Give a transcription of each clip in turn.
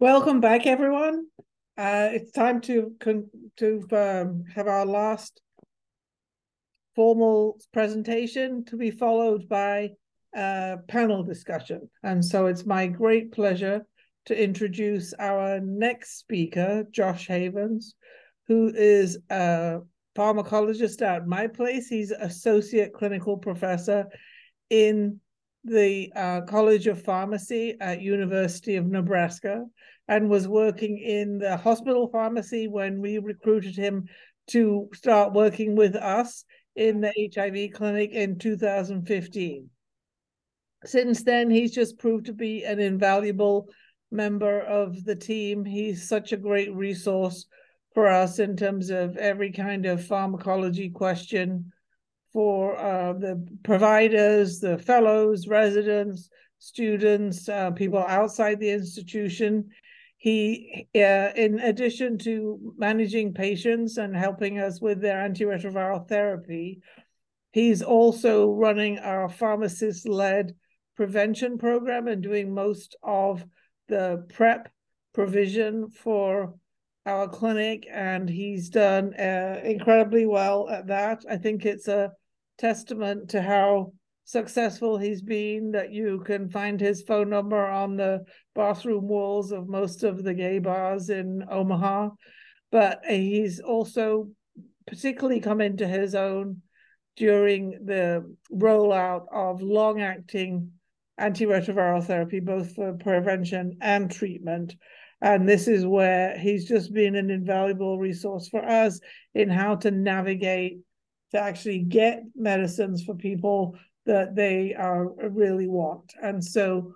Welcome back, everyone. Uh, it's time to to um, have our last formal presentation to be followed by a panel discussion. And so it's my great pleasure to introduce our next speaker, Josh Havens, who is a pharmacologist at my place. He's associate clinical professor in the uh, College of Pharmacy at University of Nebraska and was working in the hospital pharmacy when we recruited him to start working with us in the HIV clinic in 2015. Since then, he's just proved to be an invaluable member of the team. He's such a great resource for us in terms of every kind of pharmacology question for uh, the providers, the fellows, residents, students, uh, people outside the institution. He, uh, in addition to managing patients and helping us with their antiretroviral therapy, he's also running our pharmacist led prevention program and doing most of the prep provision for our clinic and he's done uh, incredibly well at that i think it's a testament to how successful he's been that you can find his phone number on the bathroom walls of most of the gay bars in Omaha. But he's also particularly come into his own during the rollout of long acting antiretroviral therapy, both for prevention and treatment. And this is where he's just been an invaluable resource for us in how to navigate to actually get medicines for people that they are really want. And so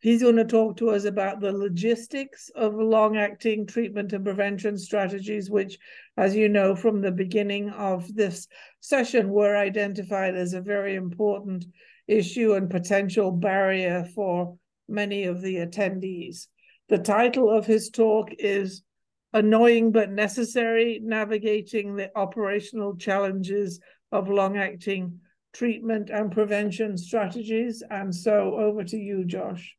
he's going to talk to us about the logistics of long acting treatment and prevention strategies, which, as you know, from the beginning of this session, were identified as a very important issue and potential barrier for many of the attendees. The title of his talk is annoying but necessary, navigating the operational challenges of long acting treatment and prevention strategies. And so over to you, Josh.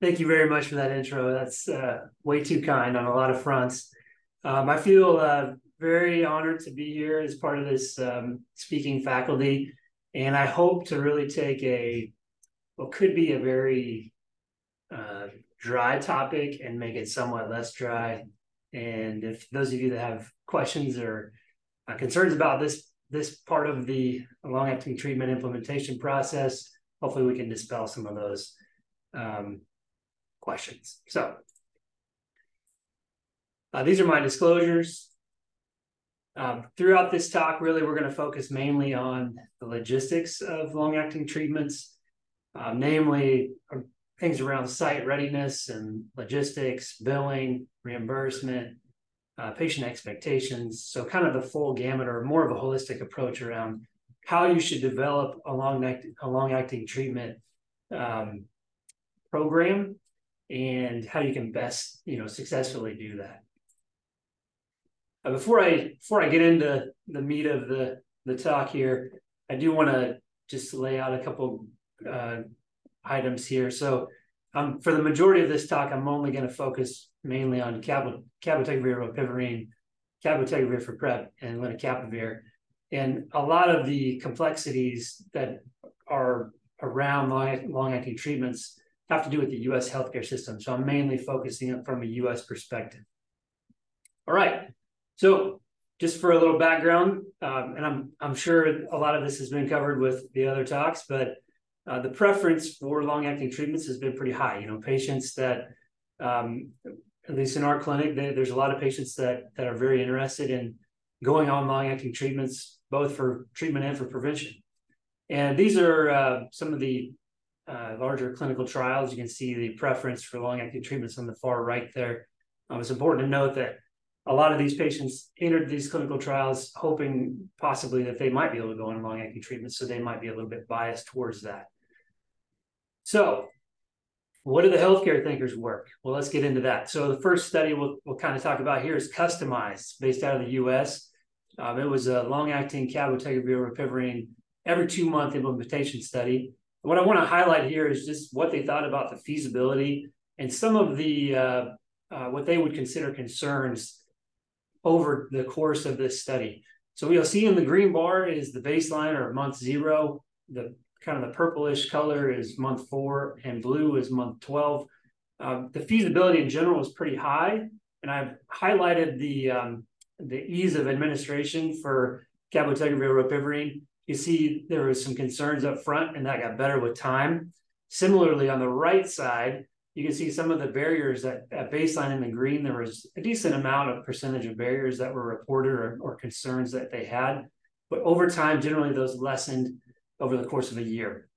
Thank you very much for that intro. That's uh, way too kind on a lot of fronts. Um, I feel uh, very honored to be here as part of this um, speaking faculty. And I hope to really take a, what could be a very uh, dry topic and make it somewhat less dry. And if those of you that have questions or uh, concerns about this this part of the long acting treatment implementation process, hopefully we can dispel some of those um, questions. So uh, these are my disclosures. Um, throughout this talk, really, we're going to focus mainly on the logistics of long acting treatments, um, namely things around site readiness and logistics, billing, reimbursement, uh, patient expectations. So, kind of the full gamut or more of a holistic approach around how you should develop a long, a long acting treatment um, program and how you can best you know successfully do that. Uh, before I before I get into the meat of the the talk here, I do want to just lay out a couple uh, items here. So um, for the majority of this talk, I'm only going to focus mainly on cabotegravir, rilpivirine, cabotegravir for PrEP, and lenacapavir. And a lot of the complexities that are around long-acting treatments have to do with the U.S. healthcare system. So I'm mainly focusing it from a U.S. perspective. All right. So just for a little background, um, and I'm I'm sure a lot of this has been covered with the other talks, but uh, the preference for long-acting treatments has been pretty high. You know, patients that, um, at least in our clinic, they, there's a lot of patients that that are very interested in going on long-acting treatments, both for treatment and for prevention. And these are uh, some of the uh, larger clinical trials. You can see the preference for long-acting treatments on the far right there. Um, it's important to note that a lot of these patients entered these clinical trials hoping possibly that they might be able to go on long-acting treatments, so they might be a little bit biased towards that. So, what do the healthcare thinkers work? Well, let's get into that. So, the first study we'll, we'll kind of talk about here is customized, based out of the US. Um, it was a long acting cabotegravir rilpivirine every two month implementation study. What I want to highlight here is just what they thought about the feasibility and some of the uh, uh, what they would consider concerns over the course of this study. So you'll see in the green bar is the baseline or month zero. The kind of the purplish color is month four, and blue is month 12. Um, the feasibility in general is pretty high, and I've highlighted the um, the ease of administration for cabotegravir rilpivirine. You see there was some concerns up front, and that got better with time. Similarly, on the right side, you can see some of the barriers that at baseline in the green, there was a decent amount of percentage of barriers that were reported or, or concerns that they had. But over time, generally those lessened over the course of a year.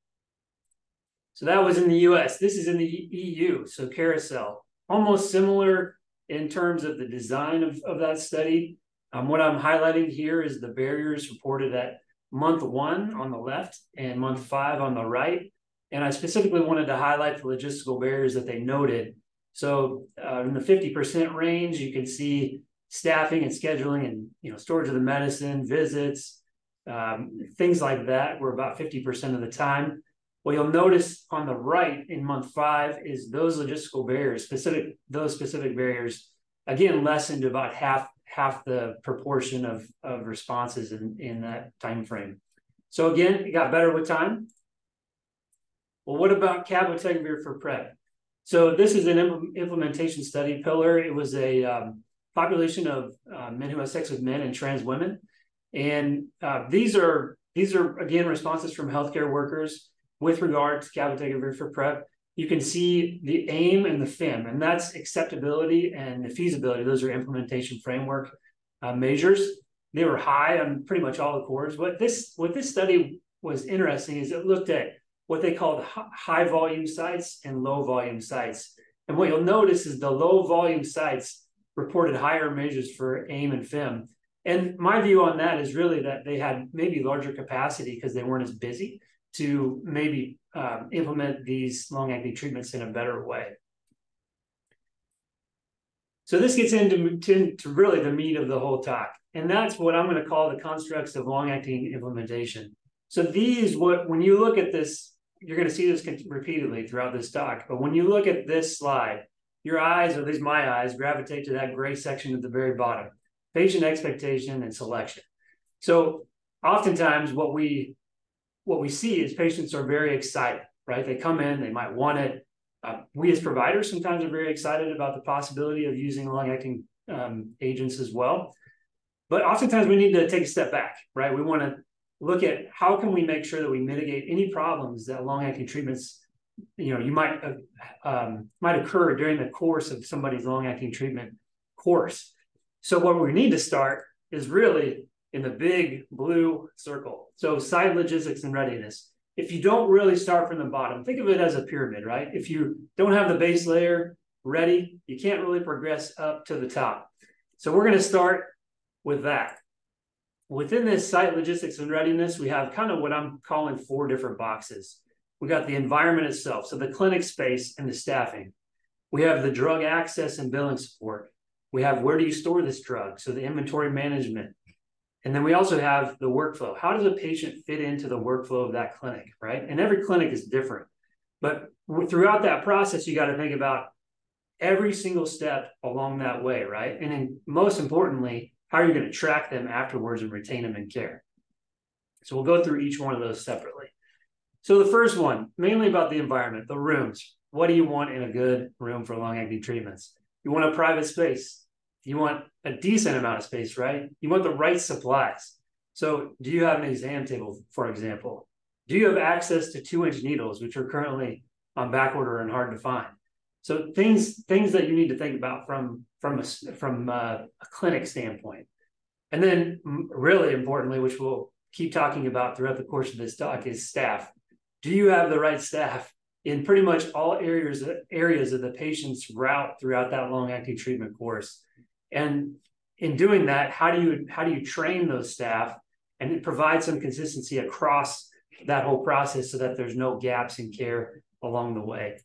So that was in the US. This is in the EU, so CARISEL. Almost similar in terms of the design of, of that study. Um, what I'm highlighting here is the barriers reported at month one on the left and month five on the right. And I specifically wanted to highlight the logistical barriers that they noted. So uh, in the 50% range, you can see staffing and scheduling and you know storage of the medicine, visits, um, things like that were about 50% of the time. What you'll notice on the right in month five is those logistical barriers, specific those specific barriers, again lessened to about half half the proportion of, of responses in, in that time frame. So again, it got better with time. Well, what about cabotegravir for PrEP? So this is an implementation study pillar. It was a um, population of uh, men who have sex with men and trans women. And uh, these are these are again responses from healthcare workers with regard to cabotegravir for PrEP. You can see the aim and the FIM, and that's acceptability and the feasibility. Those are implementation framework uh, measures. They were high on pretty much all the cores. What this what this study was interesting is it looked at what they called high volume sites and low volume sites. And what you'll notice is the low volume sites reported higher measures for AIM and FIM. And my view on that is really that they had maybe larger capacity because they weren't as busy to maybe um, implement these long acting treatments in a better way. So this gets into, to, to really the meat of the whole talk. And that's what I'm going to call the constructs of long acting implementation. So these, what when you look at this you're going to see this repeatedly throughout this talk. But when you look at this slide, your eyes, or at least my eyes, gravitate to that gray section at the very bottom patient expectation and selection. So oftentimes what we what we see is patients are very excited, right? They come in, they might want it. Uh, we as providers sometimes are very excited about the possibility of using long-acting um, agents as well. But oftentimes we need to take a step back, right? We want to look at how can we make sure that we mitigate any problems that long-acting treatments you know you might uh, um, might occur during the course of somebody's long-acting treatment course so what we need to start is really in the big blue circle so site logistics and readiness if you don't really start from the bottom think of it as a pyramid right if you don't have the base layer ready you can't really progress up to the top so we're going to start with that within this site logistics and readiness, we have kind of what I'm calling four different boxes. We got the environment itself, so the clinic space and the staffing. We have the drug access and billing support. We have where do you store this drug, so the inventory management. And then we also have the workflow. How does a patient fit into the workflow of that clinic, right? And every clinic is different. But throughout that process, you got to think about every single step along that way, right? And then most importantly, how are you going to track them afterwards and retain them in care? So we'll go through each one of those separately. So the first one, mainly about the environment, the rooms. What do you want in a good room for long-acting treatments? You want a private space. You want a decent amount of space, right? You want the right supplies. So do you have an exam table, for example? Do you have access to two-inch needles, which are currently on back order and hard to find? So things things that you need to think about from from a from a, a clinic standpoint, and then really importantly, which we'll keep talking about throughout the course of this talk, is staff. Do you have the right staff in pretty much all areas areas of the patient's route throughout that long acting treatment course? And in doing that, how do you how do you train those staff and provide some consistency across that whole process so that there's no gaps in care along the way?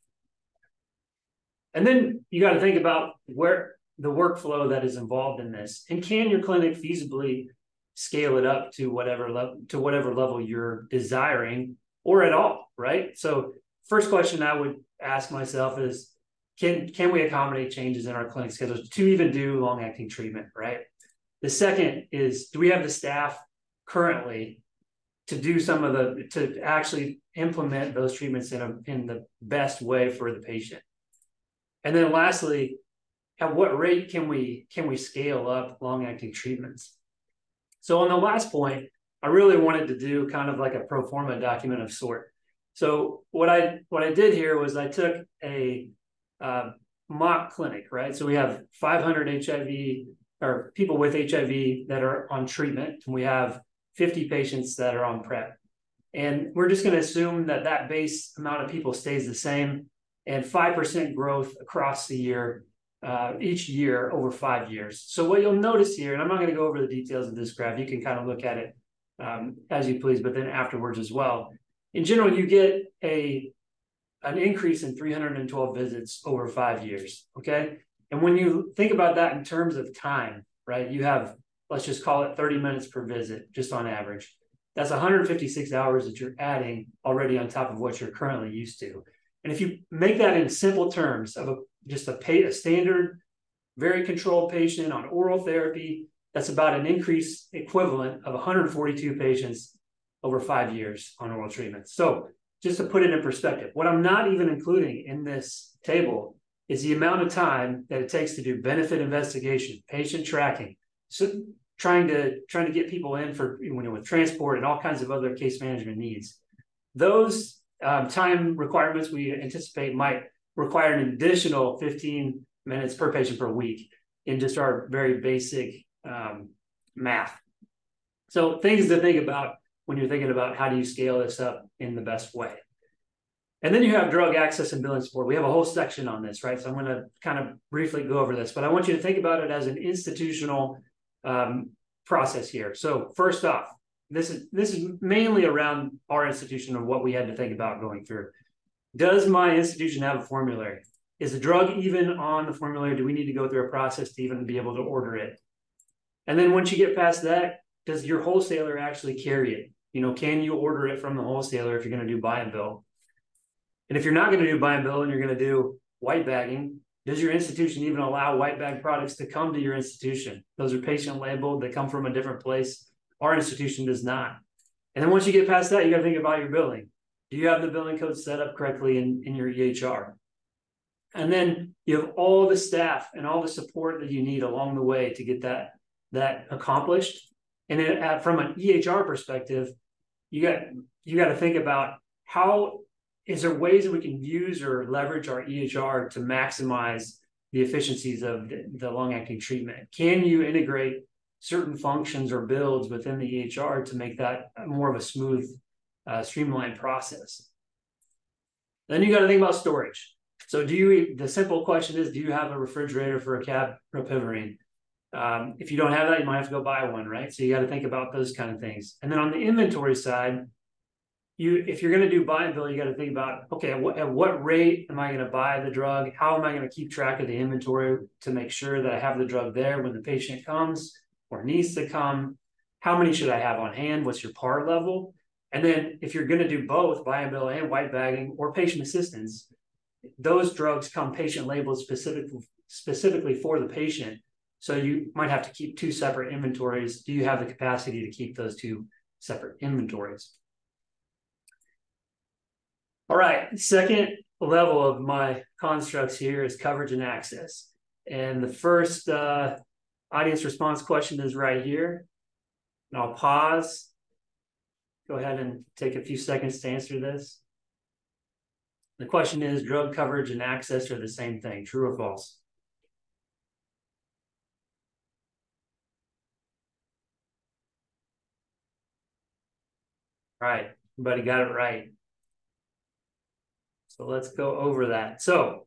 And then you got to think about where the workflow that is involved in this, and can your clinic feasibly scale it up to whatever level to whatever level you're desiring, or at all, right? So, first question I would ask myself is, can can we accommodate changes in our clinic schedules to even do long acting treatment, right? The second is do we have the staff currently to do some of the to actually implement those treatments in a in the best way for the patient. And then lastly, at what rate can we can we scale up long acting treatments? So on the last point, I really wanted to do kind of like a pro forma document of sort. So what I what I did here was I took a uh, mock clinic, right? So we have 500 HIV or people with HIV that are on treatment, and we have 50 patients that are on PrEP. And we're just going to assume that that base amount of people stays the same and 5% growth across the year, uh, each year over five years. So what you'll notice here, and I'm not going to go over the details of this graph, you can kind of look at it um, as you please, but then afterwards as well. In general, you get a an increase in 312 visits over five years. Okay. And when you think about that in terms of time, right, you have, let's just call it 30 minutes per visit, just on average. That's 156 hours that you're adding already on top of what you're currently used to. And if you make that in simple terms of a, just a, pay, a standard, very controlled patient on oral therapy, that's about an increase equivalent of 142 patients over five years on oral treatment. So just to put it in perspective, what I'm not even including in this table is the amount of time that it takes to do benefit investigation, patient tracking, so trying to trying to get people in for you know with transport and all kinds of other case management needs. Those um, time requirements we anticipate might require an additional 15 minutes per patient per week in just our very basic um, math. So things to think about when you're thinking about how do you scale this up in the best way. And then you have drug access and billing support. We have a whole section on this, right? So I'm going to kind of briefly go over this, but I want you to think about it as an institutional um, process here. So first off, this is this is mainly around our institution and what we had to think about going through. Does my institution have a formulary? Is the drug even on the formulary? Do we need to go through a process to even be able to order it? And then once you get past that, does your wholesaler actually carry it? You know, can you order it from the wholesaler if you're going to do buy and bill? And if you're not going to do buy and bill and you're going to do white bagging, does your institution even allow white bag products to come to your institution? Those are patient labeled, they come from a different place. Our institution does not. And then once you get past that, you got to think about your billing. Do you have the billing code set up correctly in, in your EHR? And then you have all the staff and all the support that you need along the way to get that, that accomplished. And then at, from an EHR perspective, you got you got to think about how is there ways that we can use or leverage our EHR to maximize the efficiencies of the, the long-acting treatment? Can you integrate certain functions or builds within the EHR to make that more of a smooth, uh, streamlined process? Then you got to think about storage. So, do you? The simple question is, do you have a refrigerator for a cab rilpivirine? Um, if you don't have that, you might have to go buy one, right? So you got to think about those kind of things. And then on the inventory side, you if you're going to do buy and bill, you got to think about okay, at what, at what rate am I going to buy the drug? How am I going to keep track of the inventory to make sure that I have the drug there when the patient comes or needs to come? How many should I have on hand? What's your par level? And then if you're going to do both buy and bill and white bagging or patient assistance, those drugs come patient labeled specifically specifically for the patient. So you might have to keep two separate inventories. Do you have the capacity to keep those two separate inventories? All right, second level of my constructs here is coverage and access. And the first uh, audience response question is right here. And I'll pause. Go ahead and take a few seconds to answer this. The question is drug coverage and access are the same thing, true or false? Right, everybody got it right. So let's go over that. So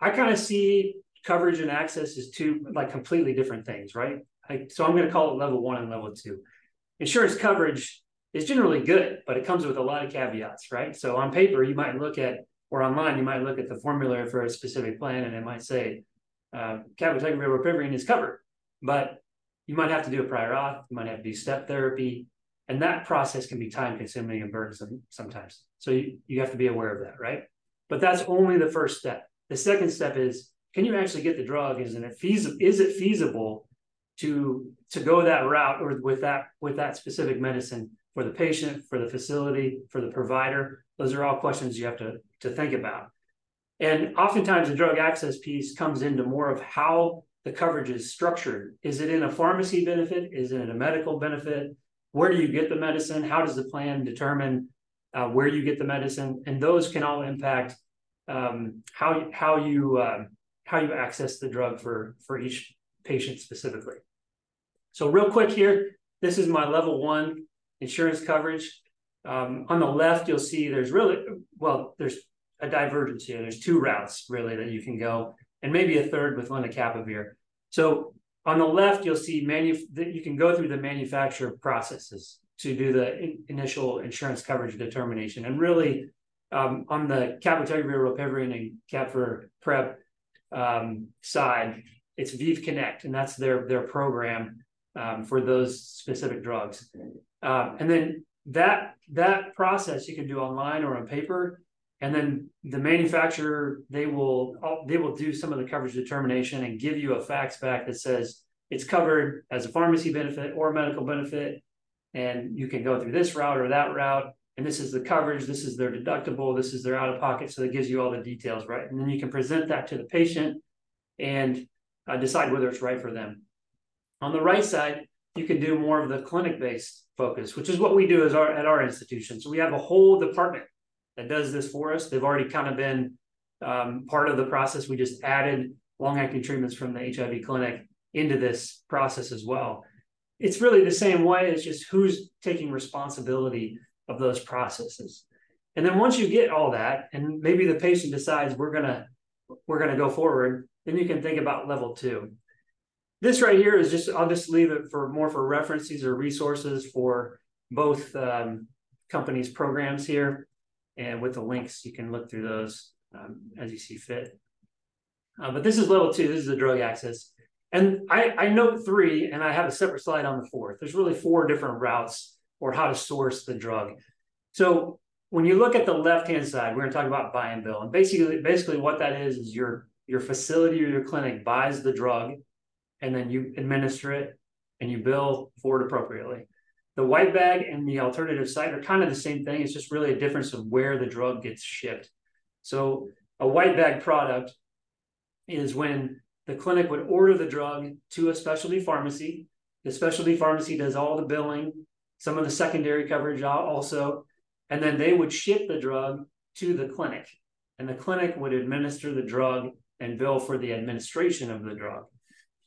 I kind of see coverage and access as two like completely different things, right? I, so I'm going to call it level one and level two. Insurance coverage is generally good, but it comes with a lot of caveats, right? So on paper, you might look at, or online, you might look at the formulary for a specific plan and it might say uh, cabotegravir is covered, but you might have to do a prior auth, you might have to do step therapy, and that process can be time consuming and burdensome sometimes. So you, you have to be aware of that, right? But that's only the first step. The second step is can you actually get the drug? Isn't it feasible? Is it feasible to to go that route or with that with that specific medicine for the patient, for the facility, for the provider? Those are all questions you have to to think about. And oftentimes the drug access piece comes into more of how the coverage is structured. Is it in a pharmacy benefit? Is it in a medical benefit? Where do you get the medicine? How does the plan determine uh, where you get the medicine? And those can all impact um, how how you uh, how you access the drug for for each patient specifically. So real quick here, this is my level one insurance coverage. Um, on the left, you'll see there's really well, there's a divergence here. There's two routes really that you can go, and maybe a third with lenacapavir. So on the left, you'll see manu- that you can go through the manufacturer processes to do the in- initial insurance coverage determination. And really, um, on the cabotegravir, rilpivirine, and Capvar Prep um, side, it's ViiV Connect, and that's their their program um, for those specific drugs. Um, and then that that process you can do online or on paper and then the manufacturer they will they will do some of the coverage determination and give you a fax back that says it's covered as a pharmacy benefit or a medical benefit and you can go through this route or that route. And this is the coverage. This is their deductible. This is their out of pocket so it gives you all the details right? And then you can present that to the patient and uh, decide whether it's right for them. On the right side you can do more of the clinic based focus which is what we do as our at our institution. So we have a whole department that does this for us. They've already kind of been um, part of the process. We just added long acting treatments from the HIV clinic into this process as well. It's really the same way. It's just who's taking responsibility of those processes. And then once you get all that, and maybe the patient decides we're gonna we're gonna go forward, then you can think about level two. This right here is just I'll just leave it for more for reference. These are resources for both um, companies' programs here. And with the links, you can look through those um, as you see fit. Uh, but this is level two. This is the drug access. And I, I note three, and I have a separate slide on the fourth. There's really four different routes or how to source the drug. So when you look at the left-hand side, we're going to talk about buy and bill. And basically, basically what that is is your your facility or your clinic buys the drug, and then you administer it and you bill for it appropriately. The white bag and the alternative site are kind of the same thing. It's just really a difference of where the drug gets shipped. So a white bag product is when the clinic would order the drug to a specialty pharmacy. The specialty pharmacy does all the billing, some of the secondary coverage also, and then they would ship the drug to the clinic. And the clinic would administer the drug and bill for the administration of the drug.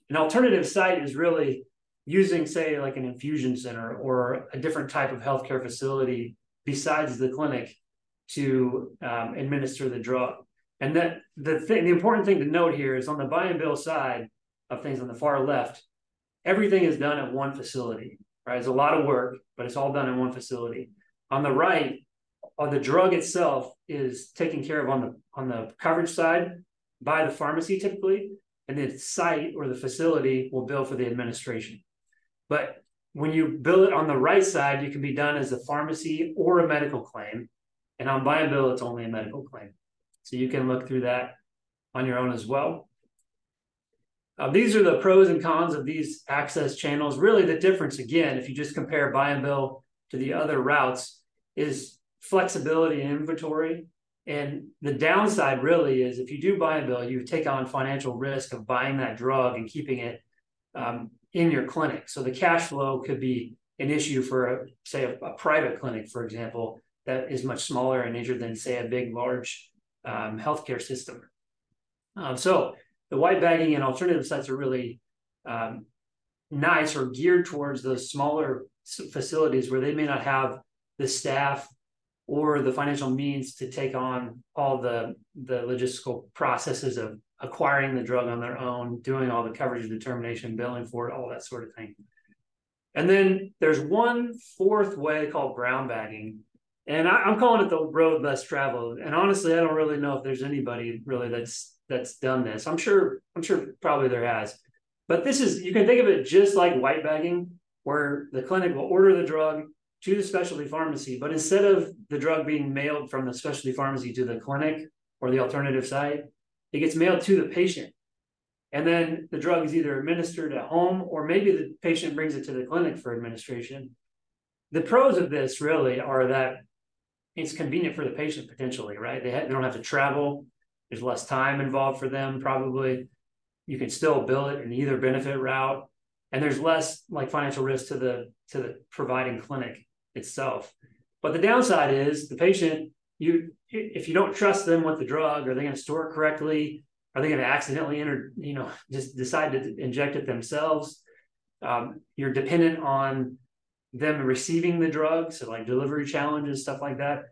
An alternative site is really using, say, like an infusion center or a different type of healthcare facility besides the clinic to um, administer the drug. And that the thing, the important thing to note here is on the buy and bill side of things on the far left, everything is done at one facility. Right, it's a lot of work, but it's all done in one facility. On the right, uh, the drug itself is taken care of on the on the coverage side by the pharmacy typically, and the site or the facility will bill for the administration. But when you bill it on the right side, you can be done as a pharmacy or a medical claim. And on buy and bill, it's only a medical claim. So you can look through that on your own as well. Uh, these are the pros and cons of these access channels. Really, the difference, again, if you just compare buy and bill to the other routes, is flexibility in inventory. And the downside really is if you do buy and bill, you take on financial risk of buying that drug and keeping it um, in your clinic. So the cash flow could be an issue for, a, say, a, a private clinic, for example, that is much smaller in nature than, say, a big, large um, healthcare system. Um, so the white bagging and alternative sites are really um, nice or geared towards those smaller facilities where they may not have the staff or the financial means to take on all the the logistical processes of acquiring the drug on their own, doing all the coverage determination, billing for it, all that sort of thing. And then there's one fourth way called brown bagging. And I, am calling it the road less traveled. And honestly, I don't really know if there's anybody really that's that's done this. I'm sure, I'm sure probably there has. But this is you can think of it just like white bagging, where the clinic will order the drug to the specialty pharmacy, but instead of the drug being mailed from the specialty pharmacy to the clinic or the alternative site, it gets mailed to the patient. And then the drug is either administered at home or maybe the patient brings it to the clinic for administration. The pros of this really are that it's convenient for the patient potentially, right? They, they don't have to travel. There's less time involved for them, probably. You can still bill it in either benefit route, and there's less like financial risk to the to the providing clinic itself. But the downside is the patient, you if you don't trust them with the drug, are they going to store it correctly? Are they going to accidentally enter, you know, just decide to inject it themselves? Um, you're dependent on them receiving the drug, so like delivery challenges, stuff like that.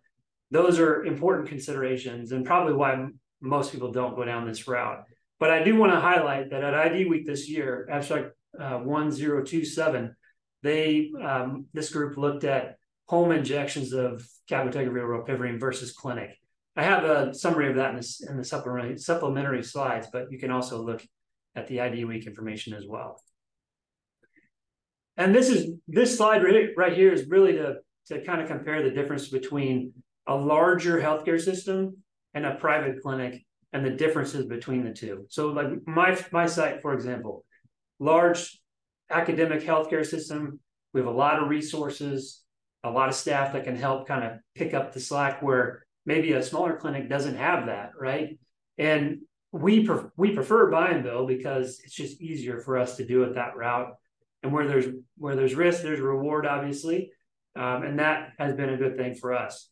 Those are important considerations, and probably why most people don't go down this route. But I do want to highlight that at ID Week this year, abstract uh, 1027, they um, this group looked at home injections of cabotegravir rilpivirine versus clinic. I have a summary of that in, this, in the supplementary, supplementary slides, but you can also look at the ID week information as well. And this is this slide right, right here is really to, to kind of compare the difference between a larger healthcare system and a private clinic and the differences between the two. So like my my site, for example, large academic healthcare system, we have a lot of resources, a lot of staff that can help kind of pick up the slack where maybe a smaller clinic doesn't have that, right? And we we prefer buy and bill because it's just easier for us to do it that route. And where there's where there's risk, there's reward, obviously, um, and that has been a good thing for us.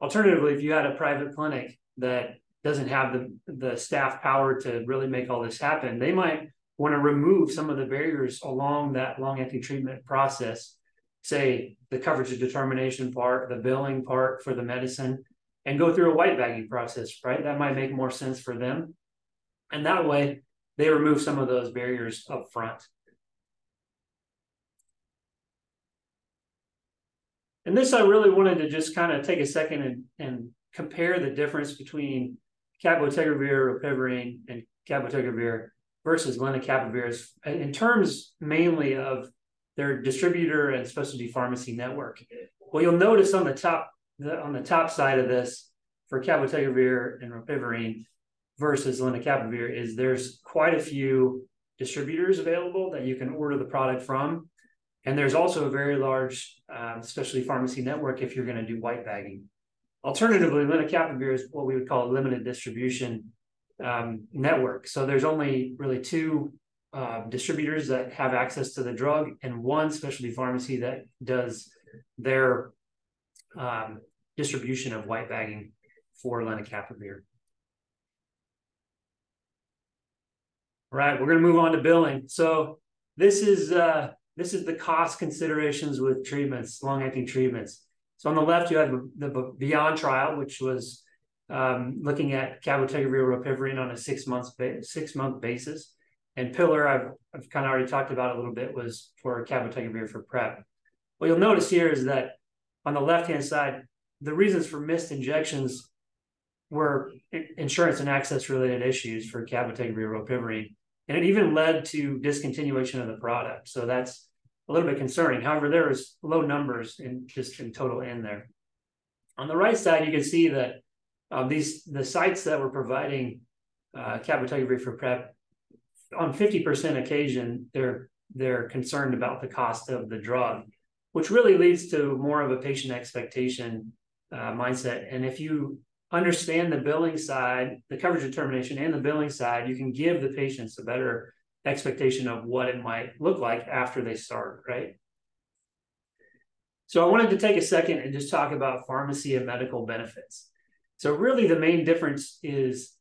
Alternatively, if you had a private clinic that doesn't have the the staff power to really make all this happen, they might want to remove some of the barriers along that long acting treatment process say the coverage determination part, the billing part for the medicine, and go through a white bagging process, right? That might make more sense for them. And that way they remove some of those barriers up front. And this, I really wanted to just kind of take a second and, and compare the difference between cabotegravir, rilpivirine, and cabotegravir versus lenacapavir in terms mainly of their distributor and specialty pharmacy network. Well, you'll notice on the top the, on the top side of this for cabotegravir and rilpivirine versus lenacapavir is there's quite a few distributors available that you can order the product from. And there's also a very large um, specialty pharmacy network if you're going to do white bagging. Alternatively, lenacapavir is what we would call a limited distribution um, network. So there's only really two uh, distributors that have access to the drug and one specialty pharmacy that does their um, distribution of white bagging for lenacapavir. All right, we're going to move on to billing. So this is uh, this is the cost considerations with treatments, long-acting treatments. So on the left, you have the Beyond trial, which was um, looking at cabotegravir rilpivirine on a six month six month basis. And pillar, I've, I've kind of already talked about a little bit, was for cabotegravir for PrEP. What you'll notice here is that on the left-hand side, the reasons for missed injections were insurance and access related issues for cabotegravir rilpivirine. And it even led to discontinuation of the product. So that's a little bit concerning. However, there is low numbers in just in total in there. On the right side, you can see that um, these the sites that were providing uh, cabotegravir for PrEP on 50% occasion, they're they're concerned about the cost of the drug, which really leads to more of a patient expectation uh, mindset. And if you understand the billing side, the coverage determination, and the billing side, you can give the patients a better expectation of what it might look like after they start, right? So I wanted to take a second and just talk about pharmacy and medical benefits. So really the main difference is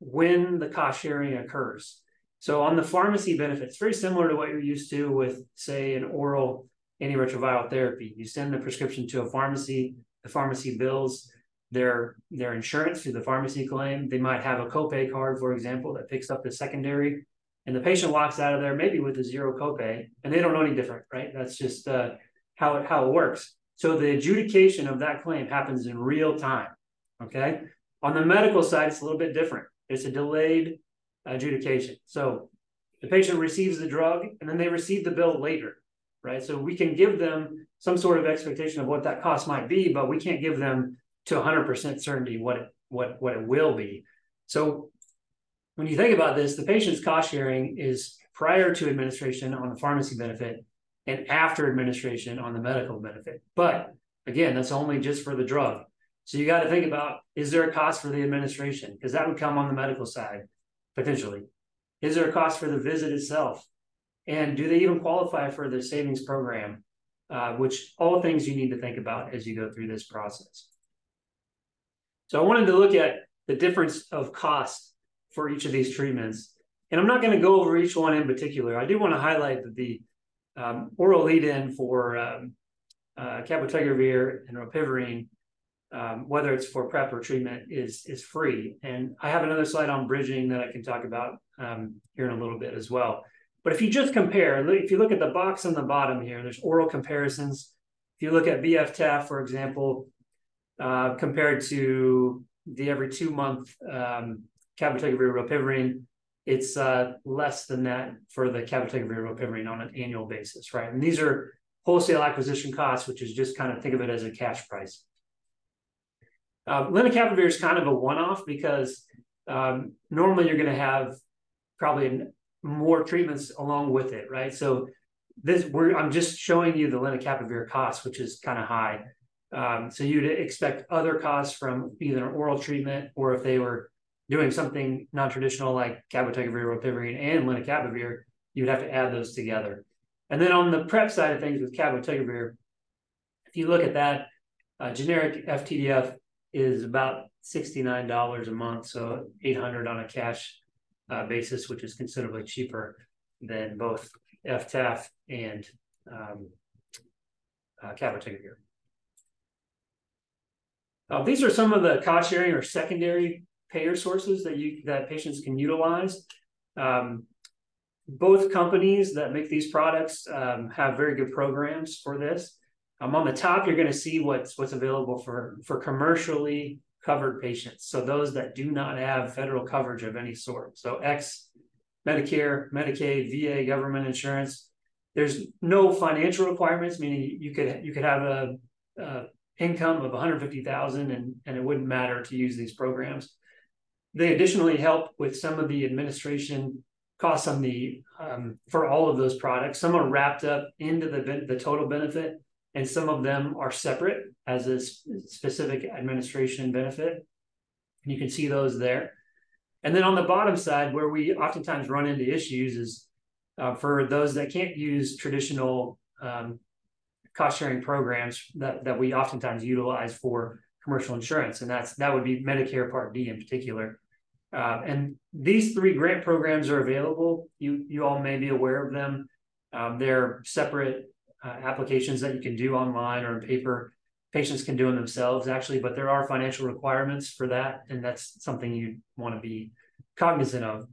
when the cost sharing occurs. So on the pharmacy benefits, very similar to what you're used to with, say, an oral antiretroviral therapy. You send the prescription to a pharmacy, the pharmacy bills their their insurance through the pharmacy claim. They might have a copay card, for example, that picks up the secondary, and the patient walks out of there maybe with a zero copay, and they don't know any different, right? That's just uh, how it how it works. So the adjudication of that claim happens in real time. Okay. On the medical side, it's a little bit different. It's a delayed adjudication. So the patient receives the drug and then they receive the bill later, right? So we can give them some sort of expectation of what that cost might be, but we can't give them to 100% certainty what it, what what it will be. So when you think about this, the patient's cost sharing is prior to administration on the pharmacy benefit and after administration on the medical benefit. But again, that's only just for the drug. So you got to think about is there a cost for the administration? Because that would come on the medical side potentially. Is there a cost for the visit itself? And do they even qualify for the savings program? Uh, which all things you need to think about as you go through this process. So I wanted to look at the difference of cost for each of these treatments. And I'm not going to go over each one in particular. I do want to highlight that the um, oral lead-in for um, uh, cabotegravir and rilpivirine um, whether it's for prep or treatment, is is free. And I have another slide on bridging that I can talk about um, here in a little bit as well. But if you just compare, if you look at the box on the bottom here, there's oral comparisons. If you look at BF-TAF, for example, uh, compared to the every two month um, cabotegravir rilpivirine, it's uh, less than that for the cabotegravir rilpivirine on an annual basis, right? And these are wholesale acquisition costs, which is just kind of think of it as a cash price. Uh, lenacapavir is kind of a one-off because um, normally you're going to have probably more treatments along with it, right? So this I'm just showing you the lenacapavir cost, which is kind of high. Um, so you'd expect other costs from either an oral treatment or if they were doing something non-traditional like cabotegravir, rilpivirine, and lenacapavir, you'd have to add those together. And then on the prep side of things with cabotegravir, if you look at that, uh, generic FTDF is about $69 a month, so 800 on a cash uh, basis, which is considerably cheaper than both FTAF and um, uh, cabotegravir. Uh, these are some of the cost sharing or secondary payer sources that you that patients can utilize. Um, both companies that make these products um, have very good programs for this. Um, on the top, you're going to see what's what's available for for commercially covered patients. So those that do not have federal coverage of any sort. So X, Medicare, Medicaid, VA, government insurance. There's no financial requirements, meaning you could you could have a, a income of 150,000 and and it wouldn't matter to use these programs. They additionally help with some of the administration costs on the um, for all of those products. Some are wrapped up into the the total benefit and some of them are separate as a specific administration benefit. And you can see those there. And then on the bottom side, where we oftentimes run into issues is uh, for those that can't use traditional um, cost sharing programs that, that we oftentimes utilize for commercial insurance, and that's that would be Medicare Part D in particular. Uh, and these three grant programs are available. You you all may be aware of them. Um, they're separate uh, applications that you can do online or in paper. Patients can do them themselves, actually, but there are financial requirements for that, and that's something you want to be cognizant of.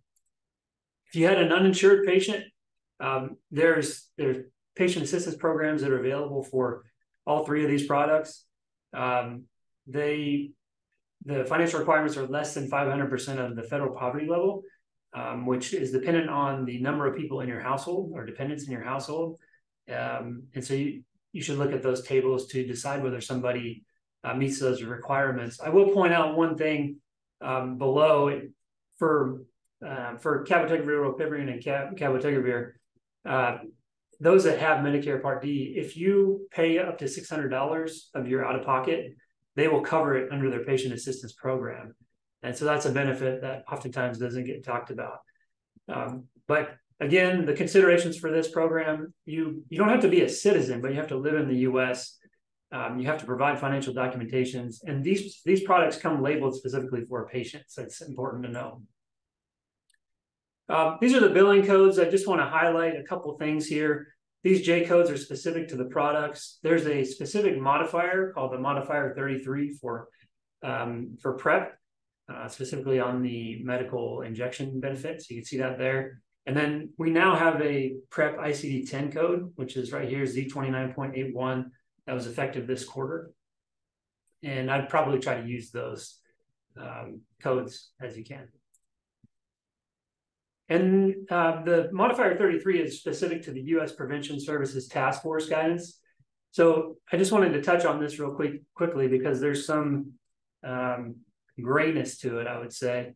If you had an uninsured patient, um, there's there's patient assistance programs that are available for all three of these products. Um, they the financial requirements are less than 500% of the federal poverty level, um, which is dependent on the number of people in your household or dependents in your household. Um, and so you, you should look at those tables to decide whether somebody uh, meets those requirements. I will point out one thing um, below for uh, for cabotegravir, rilpivirine, and cab- cabotegravir. Uh, those that have Medicare Part D, if you pay up to six hundred dollars of your out of pocket, they will cover it under their patient assistance program, and so that's a benefit that oftentimes doesn't get talked about. Um, but again, the considerations for this program, you you don't have to be a citizen, but you have to live in the U.S. Um, you have to provide financial documentations, and these these products come labeled specifically for patients. That's important to know. Uh, these are the billing codes. I just want to highlight a couple things here. These J codes are specific to the products. There's a specific modifier called the modifier 33 for um, for PrEP, uh, specifically on the medical injection benefits. You can see that there. And then we now have a PrEP ICD-10 code, which is right here, Z29.81, that was effective this quarter. And I'd probably try to use those um, codes as you can. And uh, the modifier 33 is specific to the U.S. Prevention Services Task Force guidance. So I just wanted to touch on this real quick quickly because there's some um, grayness to it, I would say.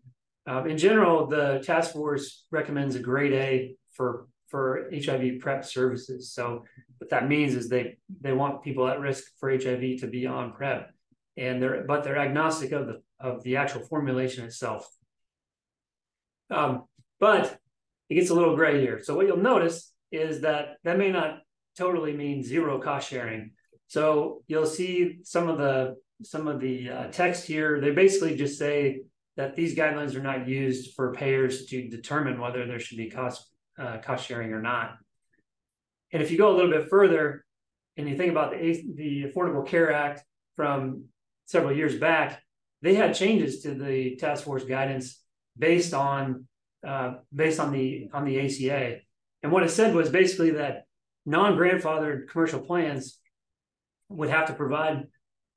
Um, in general, the task force recommends a grade A for for HIV PrEP services. So what that means is they they want people at risk for HIV to be on PrEP, and they're but they're agnostic of the of the actual formulation itself. Um, but it gets a little gray here. So what you'll notice is that that may not totally mean zero cost sharing. So you'll see some of the some of the uh, text here. They basically just say that these guidelines are not used for payers to determine whether there should be cost uh, cost sharing or not. And if you go a little bit further and you think about the the Affordable Care Act from several years back, they had changes to the task force guidance based on uh, based on the on the ACA. And what it said was basically that non-grandfathered commercial plans would have to provide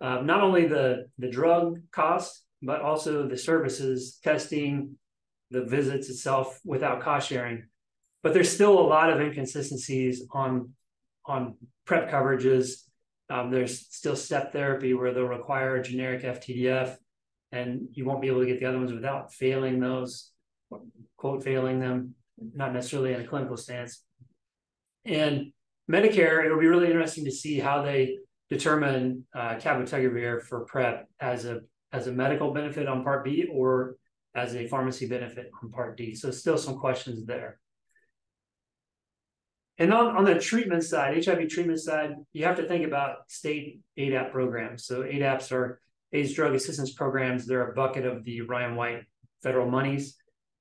uh, not only the the drug cost but also the services, testing, the visits itself without cost sharing. But there's still a lot of inconsistencies on on PrEP coverages. Um, there's still step therapy where they'll require a generic FTDF, and you won't be able to get the other ones without failing those, quote, failing them, not necessarily in a clinical stance. And Medicare, it'll be really interesting to see how they determine uh, cabotegravir for PrEP as a as a medical benefit on Part B or as a pharmacy benefit on Part D. So still some questions there. And on, on the treatment side, HIV treatment side, you have to think about state ADAP programs. So ADAPs are AIDS drug assistance programs. They're a bucket of the Ryan White federal monies.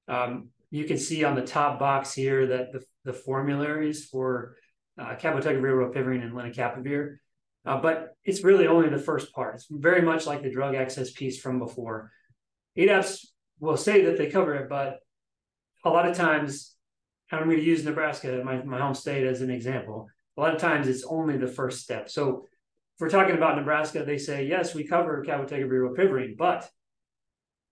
Um, you can see on the top box here that the, the formularies for uh, cabotegravir, rilpivirine, and lenacapavir uh, but it's really only the first part. It's very much like the drug access piece from before. ADAPs will say that they cover it, but a lot of times, I'm going to use Nebraska, my, my home state, as an example. A lot of times it's only the first step. So if we're talking about Nebraska, they say, yes, we cover cabotegravir rilpivirine, but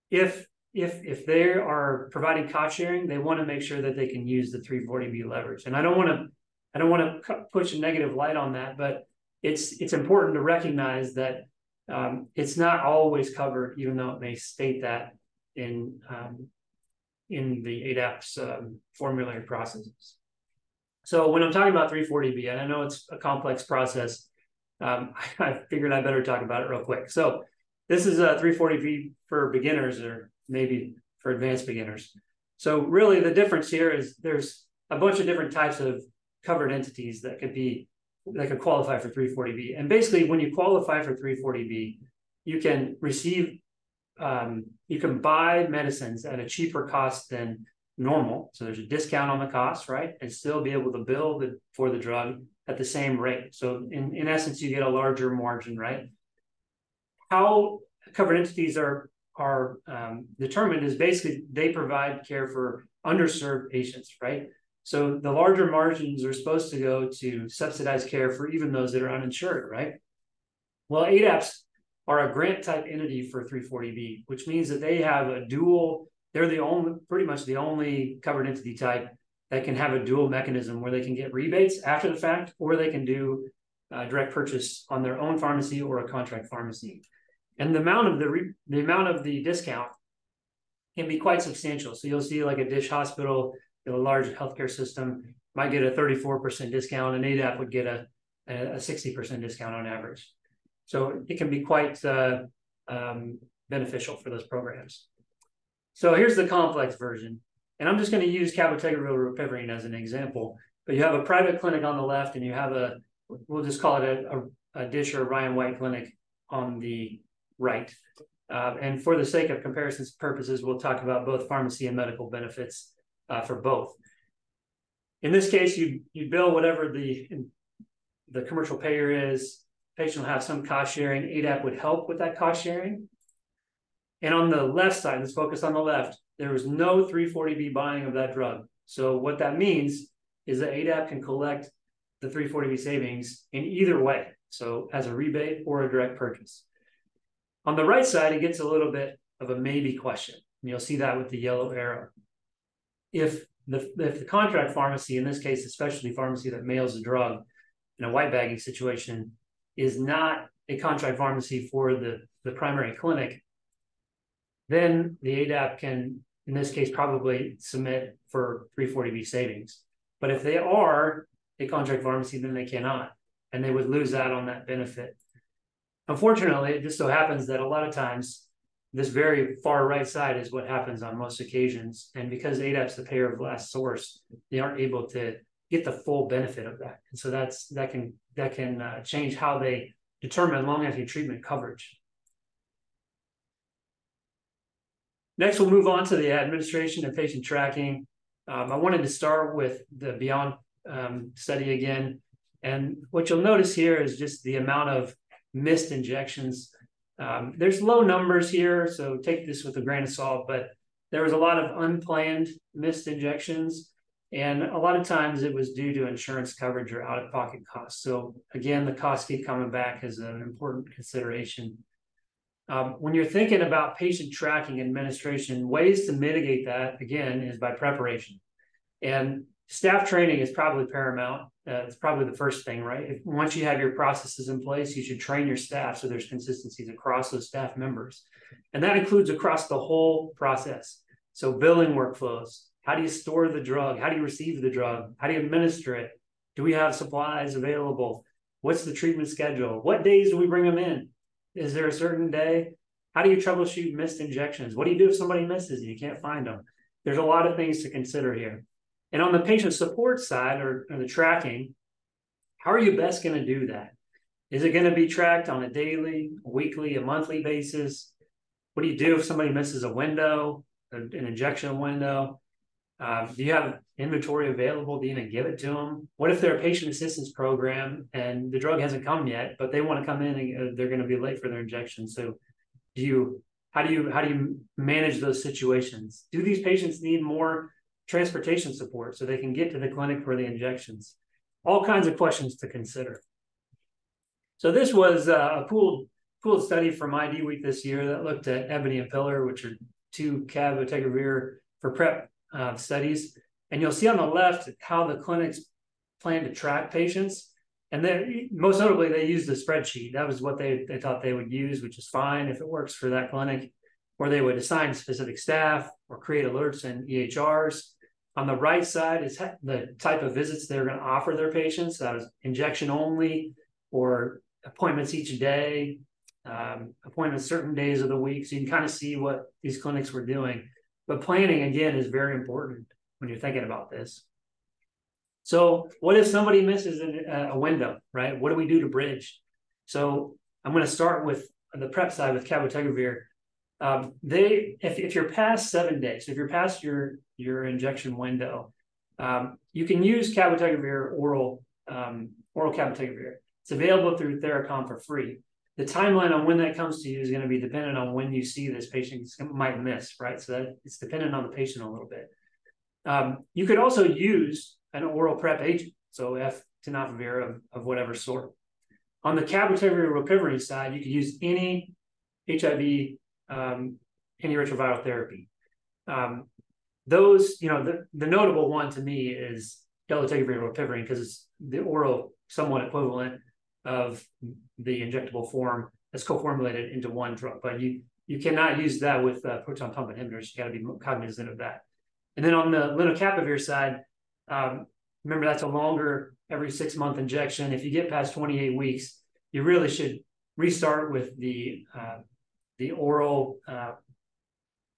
if if if they are providing cost sharing, they want to make sure that they can use the 340B leverage. And I don't want to I don't want to push a negative light on that, but it's it's important to recognize that um, it's not always covered, even though it may state that in um, in the ADAP's um, formulary processes. So when I'm talking about 340B, and I know it's a complex process, um, I, I figured I better talk about it real quick. So this is a 340B for beginners or maybe for advanced beginners. So really the difference here is there's a bunch of different types of covered entities that could be that could qualify for 340B. And basically, when you qualify for 340B, you can receive, um, you can buy medicines at a cheaper cost than normal. So there's a discount on the cost, right? And still be able to bill the, for the drug at the same rate. So in, in essence, you get a larger margin, right? How covered entities are are um, determined is basically they provide care for underserved patients, right? So the larger margins are supposed to go to subsidized care for even those that are uninsured, right? Well, ADAPs are a grant type entity for 340B, which means that they have a dual, they're the only, pretty much the only covered entity type that can have a dual mechanism where they can get rebates after the fact, or they can do uh, direct purchase on their own pharmacy or a contract pharmacy. And the amount of the re- the amount of the discount can be quite substantial. So you'll see like a dish hospital a large healthcare system might get a 34% discount, and ADAP would get a, a 60% discount on average. So it can be quite uh, um, beneficial for those programs. So here's the complex version. And I'm just going to use cabotegravir rilpivirine as an example. But you have a private clinic on the left, and you have a, we'll just call it a, a, a Dish or Ryan White clinic on the right. Uh, and for the sake of comparisons purposes, we'll talk about both pharmacy and medical benefits uh, for both. In this case, you you bill whatever the the commercial payer is. Patient will have some cost sharing. ADAP would help with that cost sharing. And on the left side, let's focus on the left. There was no 340B buying of that drug. So what that means is that ADAP can collect the 340B savings in either way. So as a rebate or a direct purchase. On the right side, it gets a little bit of a maybe question. And you'll see that with the yellow arrow if the if the contract pharmacy, in this case, the specialty pharmacy that mails a drug in a white bagging situation, is not a contract pharmacy for the, the primary clinic, then the ADAP can in this case, probably submit for 340B savings. But if they are a contract pharmacy, then they cannot, and they would lose out on that benefit. Unfortunately, it just so happens that a lot of times this very far right side is what happens on most occasions. And because ADAP's the payer of last source, they aren't able to get the full benefit of that. And so that's that can that can uh, change how they determine long-acting treatment coverage. Next, we'll move on to the administration and patient tracking. Um, I wanted to start with the Beyond um, study again. And what you'll notice here is just the amount of missed injections. Um, there's low numbers here, so take this with a grain of salt, but there was a lot of unplanned missed injections. And a lot of times it was due to insurance coverage or out of pocket costs. So, again, the costs keep coming back as an important consideration. Um, when you're thinking about patient tracking administration, ways to mitigate that, again, is by preparation. And staff training is probably paramount. Uh, it's probably the first thing, right? If, once you have your processes in place, you should train your staff so there's consistencies across those staff members. And that includes across the whole process. So, billing workflows, how do you store the drug? How do you receive the drug? How do you administer it? Do we have supplies available? What's the treatment schedule? What days do we bring them in? Is there a certain day? How do you troubleshoot missed injections? What do you do if somebody misses and you can't find them? There's a lot of things to consider here. And on the patient support side or, or the tracking, how are you best going to do that? Is it going to be tracked on a daily, weekly, a monthly basis? What do you do if somebody misses a window, an injection window? Um, do you have inventory available to even give it to them? What if they're a patient assistance program and the drug hasn't come yet, but they want to come in and uh, they're going to be late for their injection? So, do you how do you how do you manage those situations? Do these patients need more transportation support so they can get to the clinic for the injections? All kinds of questions to consider. So this was uh, a pooled pooled study from ID Week this year that looked at EBONI and Pillar, which are two cabotegravir for PrEP uh, studies. And you'll see on the left how the clinics plan to track patients. And then most notably, they used a spreadsheet. That was what they, they thought they would use, which is fine if it works for that clinic, or they would assign specific staff or create alerts and EHRs. On the right side is the type of visits they're going to offer their patients. That is injection only or appointments each day, um, appointments certain days of the week. So you can kind of see what these clinics were doing. But planning, again, is very important when you're thinking about this. So, what if somebody misses a, window, right? What do we do to bridge? So, I'm going to start with the PrEP side with cabotegravir. Um, they, if, if you're past seven days, if you're past your your injection window, um, you can use cabotegravir oral um, oral cabotegravir. It's available through Theracom for free the timeline on when that comes to you is going to be dependent on when you see this patient might miss, right? So that it's dependent on the patient a little bit. Um, you could also use an oral PrEP agent, so F tenofovir of, of whatever sort. On the cabotegravir rilpivirine side, you could use any HIV um, antiretroviral therapy. Um, those, you know, the, the notable one to me is dolutegravir rilpivirine because it's the oral somewhat equivalent of the injectable form that's co-formulated into one drug. But you you cannot use that with uh, proton pump inhibitors. You got to be cognizant of that. And then on the lenacapavir side, um, remember that's a longer every six month injection. If you get past 28 weeks, you really should restart with the uh, the oral uh,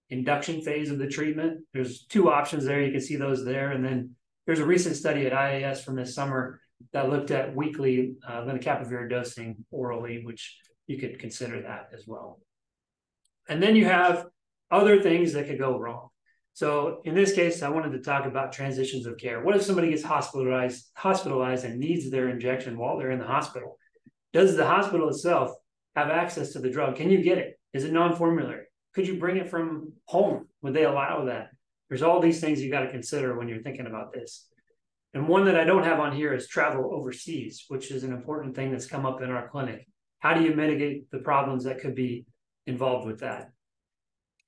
induction phase of the treatment. There's two options there. You can see those there. And then there's a recent study at IAS from this summer that looked at weekly uh, lenacapavir dosing orally, which you could consider that as well. And then you have other things that could go wrong. So in this case, I wanted to talk about transitions of care. What if somebody gets hospitalized, hospitalized and needs their injection while they're in the hospital? Does the hospital itself have access to the drug? Can you get it? Is it non-formulary? Could you bring it from home? Would they allow that? There's all these things you got to consider when you're thinking about this. And one that I don't have on here is travel overseas, which is an important thing that's come up in our clinic. How do you mitigate the problems that could be involved with that?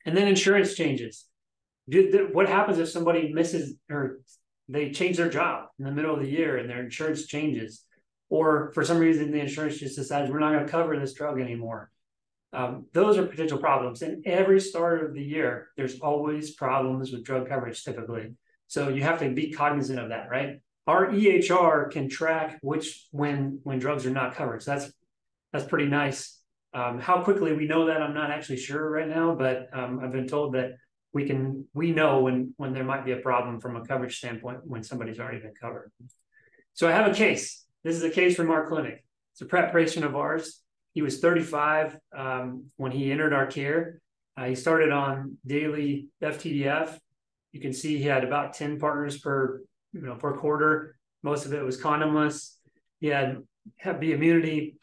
And then insurance changes. what happens if somebody misses or they change their job in the middle of the year and their insurance changes? Or for some reason, the insurance just decides we're not going to cover this drug anymore. Um, those are potential problems. And every start of the year, there's always problems with drug coverage typically. So you have to be cognizant of that, right? Our EHR can track which when when drugs are not covered. So that's that's pretty nice. Um, how quickly we know that, I'm not actually sure right now, but um, I've been told that we can we know when when there might be a problem from a coverage standpoint when somebody's already been covered. So I have a case. This is a case from our clinic. It's a prep patient of ours. He was 35 um, when he entered our care. Uh, he started on daily FTDF. You can see he had about 10 partners per you know per quarter. Most of it was condomless. He had Hep B immunity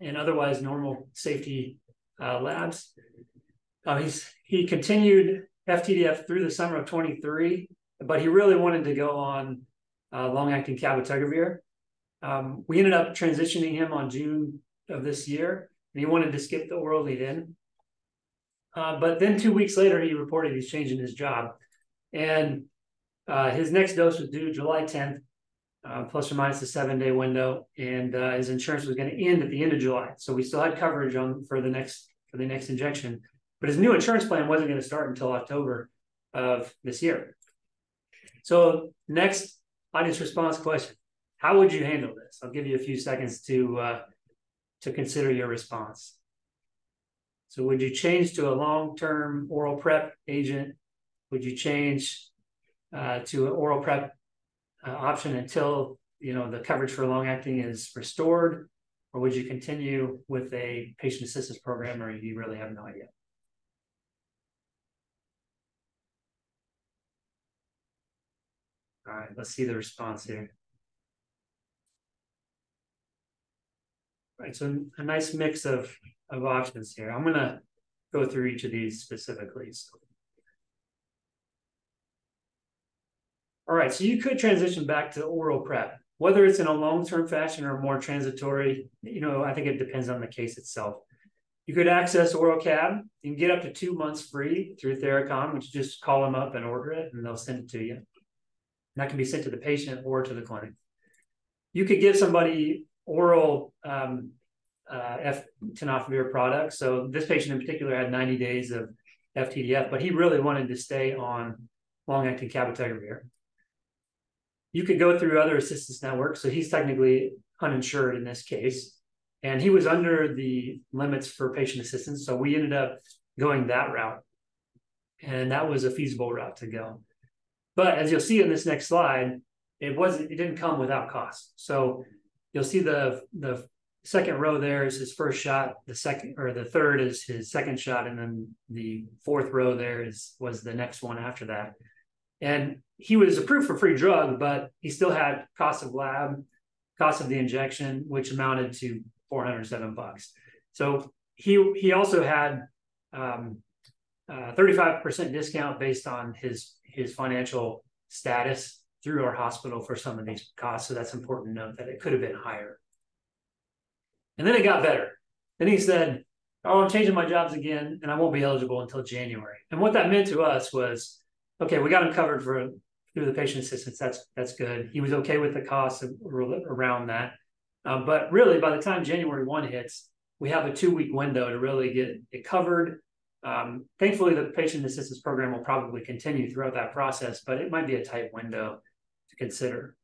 and otherwise normal safety uh, labs. Uh, he's he continued FTDF through the summer of 23, but he really wanted to go on uh, long-acting cabotegravir. Um, we ended up transitioning him on June of this year, and he wanted to skip the oral lead-in. Uh, but then two weeks later, he reported he's changing his job, and uh, his next dose was due July 10th, uh, plus or minus a seven-day window, and uh, his insurance was going to end at the end of July. So we still had coverage on for the next for the next injection, but his new insurance plan wasn't going to start until October of this year. So next audience response question: How would you handle this? I'll give you a few seconds to uh, to consider your response. So would you change to a long-term oral prep agent? Would you change uh, to an oral prep uh, option until you know the coverage for long-acting is restored, or would you continue with a patient assistance program, or you really have no idea? All right, let's see the response here. Right? So a nice mix of, of options here. I'm going to go through each of these specifically. So. All right, so you could transition back to oral prep, whether it's in a long-term fashion or more transitory, you know, I think it depends on the case itself. You could access oral cab. Can get up to two months free through Theracom, which just call them up and order it, and they'll send it to you. And that can be sent to the patient or to the clinic. You could give somebody oral um, uh, F tenofovir products. So this patient in particular had 90 days of FTDF, but he really wanted to stay on long-acting cabotegravir. You could go through other assistance networks. So he's technically uninsured in this case, and he was under the limits for patient assistance. So we ended up going that route, and that was a feasible route to go. But as you'll see in this next slide, it wasn't. It didn't come without cost. So you'll see the the second row there is his first shot. The second or the third is his second shot, and then the fourth row there is was the next one after that. And he was approved for free drug, but he still had cost of lab, cost of the injection, which amounted to 407 bucks. So he he also had um, uh, 35% discount based on his his financial status through our hospital for some of these costs. So that's important to note that it could have been higher. And then it got better. Then he said, Oh, I'm changing my jobs again, and I won't be eligible until January. And what that meant to us was, okay, we got him covered for through the patient assistance. That's that's good. He was okay with the costs around that. Um, but really, by the time January one hits, we have a two week window to really get it covered. Um, thankfully, the patient assistance program will probably continue throughout that process, but it might be a tight window to consider.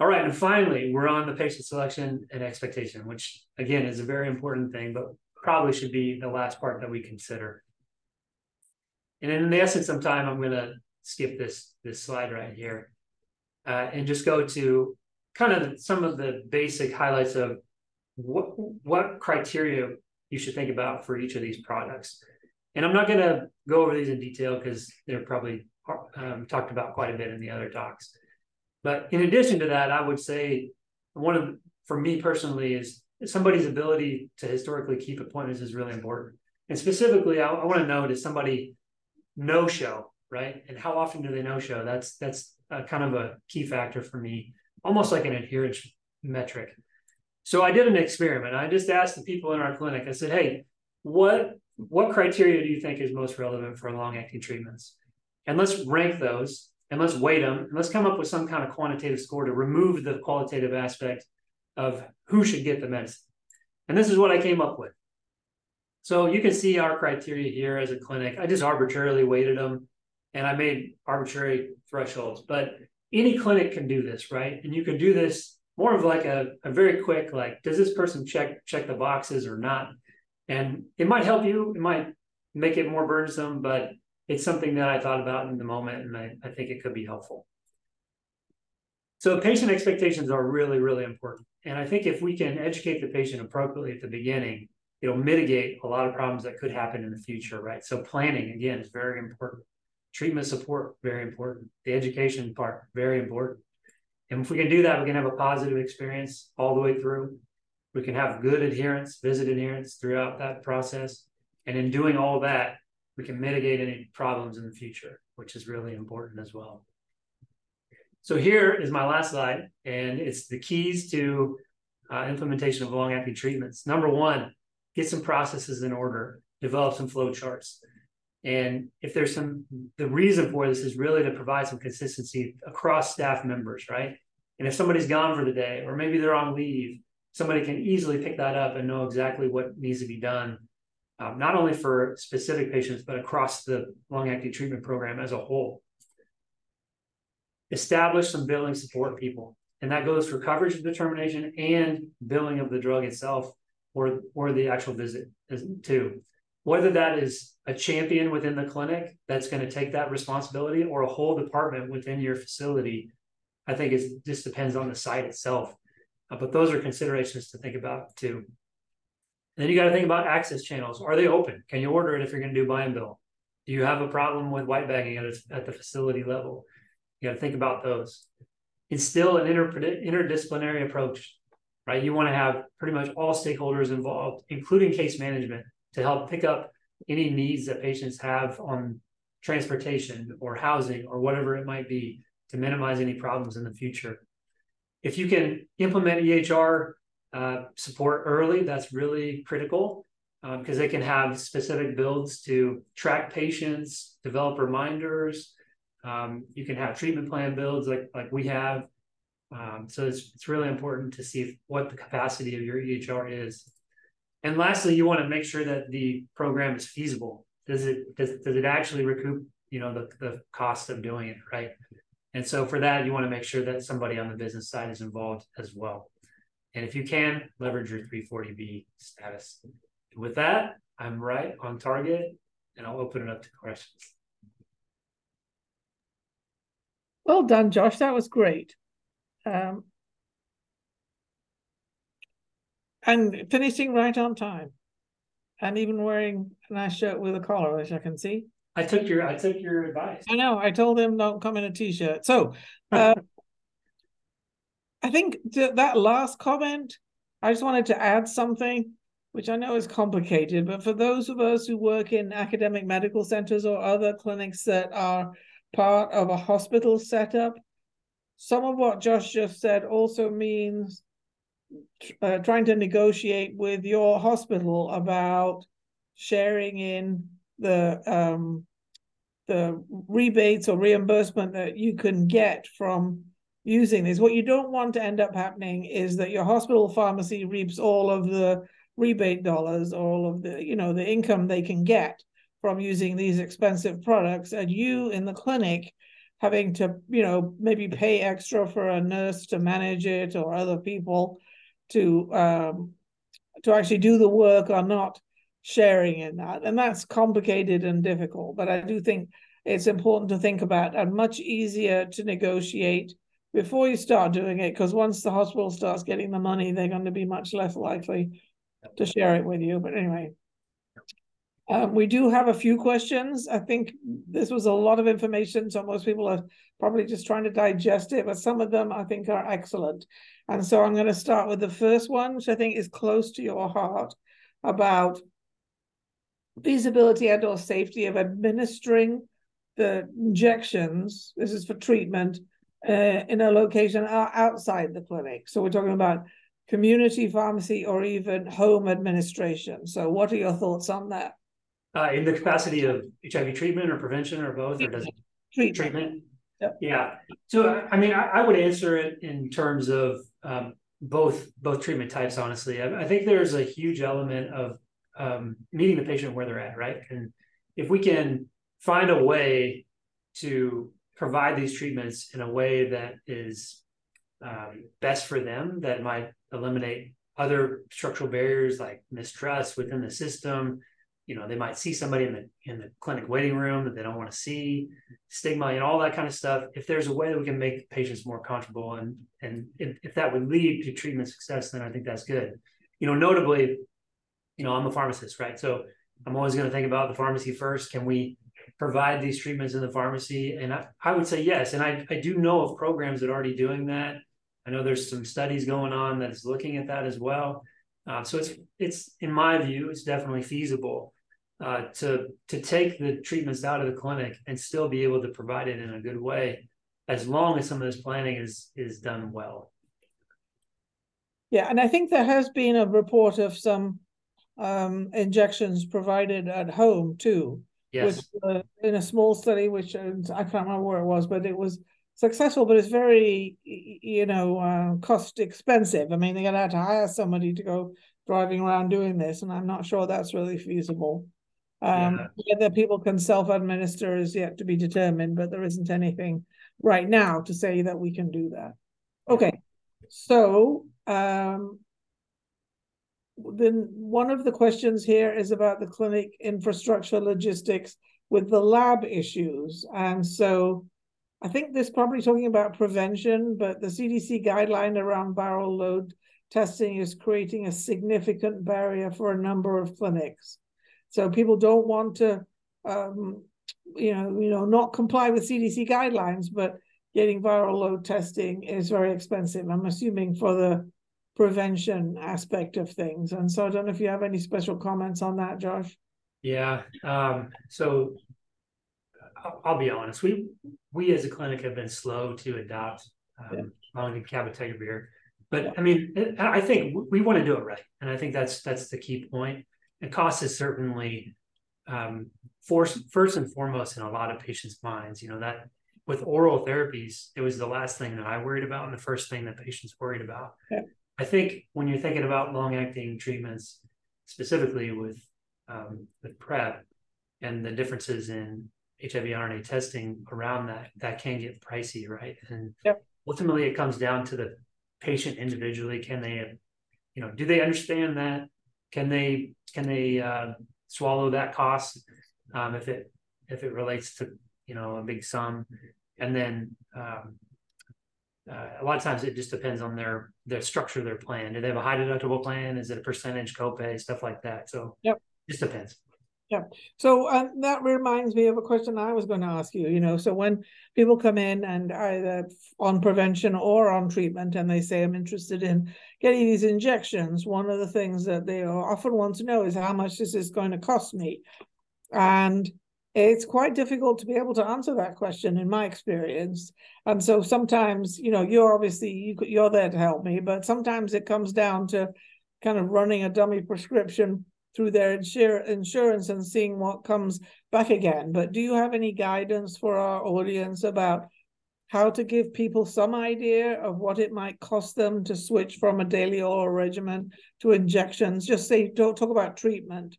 All right, and finally, we're on the patient selection and expectation, which again is a very important thing, but probably should be the last part that we consider. And in the essence of time, I'm going to skip this this slide right here uh, and just go to kind of some of the basic highlights of what what criteria you should think about for each of these products. And I'm not going to go over these in detail because they're probably um, talked about quite a bit in the other talks. But in addition to that, I would say one of for me personally is somebody's ability to historically keep appointments is really important. And specifically, I, I want to know does somebody no show, right? And how often do they no show? That's that's a, kind of a key factor for me, almost like an adherence metric. So I did an experiment. I just asked the people in our clinic. I said, "Hey, what what criteria do you think is most relevant for long acting treatments?" And let's rank those and let's weight them and let's come up with some kind of quantitative score to remove the qualitative aspect of who should get the medicine. And this is what I came up with. So you can see our criteria here as a clinic. I just arbitrarily weighted them and I made arbitrary thresholds, but any clinic can do this, right? And you can do this more of like a, a very quick, like, does this person check check the boxes or not? And it might help you, it might make it more burdensome, but it's something that I thought about in the moment and I, I think it could be helpful. So patient expectations are really, really important. And I think if we can educate the patient appropriately at the beginning, it'll mitigate a lot of problems that could happen in the future, right? So planning, again, is very important. Treatment support, very important. The education part, very important. And if we can do that, we can have a positive experience all the way through. We can have good adherence, visit adherence throughout that process. And in doing all that, we can mitigate any problems in the future, which is really important as well. So here is my last slide, and it's the keys to uh, implementation of long-acting treatments. Number one, get some processes in order, develop some flow charts. And if there's some, the reason for this is really to provide some consistency across staff members, right? And if somebody's gone for the day, or maybe they're on leave, somebody can easily pick that up and know exactly what needs to be done, um, not only for specific patients, but across the long acting treatment program as a whole establish some billing support people. And that goes for coverage determination and billing of the drug itself or, or the actual visit too. Whether that is a champion within the clinic that's going to take that responsibility or a whole department within your facility, I think it just depends on the site itself. Uh, but those are considerations to think about too. Then you got to think about access channels. Are they open? Can you order it if you're going to do buy and bill? Do you have a problem with white bagging at, a, at the facility level? You got to think about those. Instill an inter- interdisciplinary approach, right? You want to have pretty much all stakeholders involved, including case management, to help pick up any needs that patients have on transportation or housing or whatever it might be to minimize any problems in the future. If you can implement EHR uh, support early, that's really critical because um, they can have specific builds to track patients, develop reminders, um, you can have treatment plan builds like like we have. Um, so it's it's really important to see what the capacity of your EHR is. And lastly, you want to make sure that the program is feasible. Does it does, does it actually recoup you know the the cost of doing it right? And so for that, you want to make sure that somebody on the business side is involved as well. And if you can, leverage your 340B status. With that, I'm right on target, and I'll open it up to questions. Well done, Josh. That was great. Um, and finishing right on time. And even wearing a nice shirt with a collar, which I can see. I took your I took your advice. I know. I told him don't come in a t-shirt. So uh, I think th- that last comment, I just wanted to add something, which I know is complicated, but for those of us who work in academic medical centers or other clinics that are part of a hospital setup. Some of what Josh just said also means uh, trying to negotiate with your hospital about sharing in the um, the rebates or reimbursement that you can get from using this. What you don't want to end up happening is that your hospital pharmacy reaps all of the rebate dollars, all of the you know the income they can get from using these expensive products. And you in the clinic having to you know maybe pay extra for a nurse to manage it or other people to um, to actually do the work or not sharing in that. And that's complicated and difficult. But i do think it's important to think about and much easier to negotiate before you start doing it because once the hospital starts getting the money they're going to be much less likely to share it with you but anyway um, we do have a few questions. I think this was a lot of information, so most people are probably just trying to digest it, but some of them I think are excellent. And so I'm going to start with the first one, which I think is close to your heart about feasibility and or safety of administering the injections. This is for treatment uh, in a location outside the clinic. So we're talking about community pharmacy or even home administration. So what are your thoughts on that? uh, in the capacity of HIV treatment or prevention or both, or does it treatment? treatment? Yep. Yeah. So I mean, I, I, would answer it in terms of um, both both treatment types. Honestly, I, I, think there's a huge element of um, meeting the patient where they're at, right? And if we can find a way to provide these treatments in a way that is um, best for them, that might eliminate other structural barriers like mistrust within the system. You know, they might see somebody in the in the clinic waiting room that they don't want to see, stigma and all that kind of stuff. If there's a way that we can make patients more comfortable and and if, if that would lead to treatment success, then I think that's good. You know, notably, you know, I'm a pharmacist, right? So I'm always going to think about the pharmacy first. Can we provide these treatments in the pharmacy? And I, I would say yes. And I, I do know of programs that are already doing that. I know there's some studies going on that's looking at that as well. Uh, so it's it's in my view, it's definitely feasible uh, to to take the treatments out of the clinic and still be able to provide it in a good way, as long as some of this planning is is done well. Yeah, and I think there has been a report of some um, injections provided at home too. Yes. Uh, in a small study, which uh, I can't remember where it was, but it was successful, but it's very, you know, uh, cost expensive. I mean, they're going to have to hire somebody to go driving around doing this, and I'm not sure that's really feasible. Um, yeah. Whether people can self administer is yet to be determined, but there isn't anything right now to say that we can do that. Okay, so um, then one of the questions here is about the clinic infrastructure logistics with the lab issues. And so I think this probably talking about prevention, but the CDC guideline around viral load testing is creating a significant barrier for a number of clinics. So people don't want to, um, you know, you know, not comply with CDC guidelines, but getting viral load testing is very expensive. I'm assuming for the prevention aspect of things. And so I don't know if you have any special comments on that, Josh. Yeah. Um, so I'll, be honest. We we as a clinic have been slow to adopt um, yeah. cabotegravir, but I mean, I think we want to do it right, and I think that's that's the key point. And cost is certainly um, first first and foremost in a lot of patients' minds. You know that with oral therapies, it was the last thing that I worried about, and the first thing that patients worried about. Yeah. I think when you're thinking about long acting treatments, specifically with um, with PrEP and the differences in HIV RNA testing around that, that can get pricey, right? And yep. ultimately, it comes down to the patient individually. Can they, you know, do they understand that? Can they can they uh, swallow that cost um, if it if it relates to you know a big sum? And then um, uh, a lot of times it just depends on their their structure of their plan. Do they have a high deductible plan? Is it a percentage copay, stuff like that? So yep. just depends. Yeah. So uh, that reminds me of a question I was going to ask you. You know, so when people come in and either on prevention or on treatment, and they say, I'm interested in getting these injections, one of the things that they often want to know is how much this is going to cost me. And it's quite difficult to be able to answer that question in my experience. And so sometimes you know you're obviously you, you're there to help me but sometimes it comes down to kind of running a dummy prescription through their insur- insurance and seeing what comes back again. But do you have any guidance for our audience about how to give people some idea of what it might cost them to switch from a daily oral regimen to injections? Just say don't talk about treatment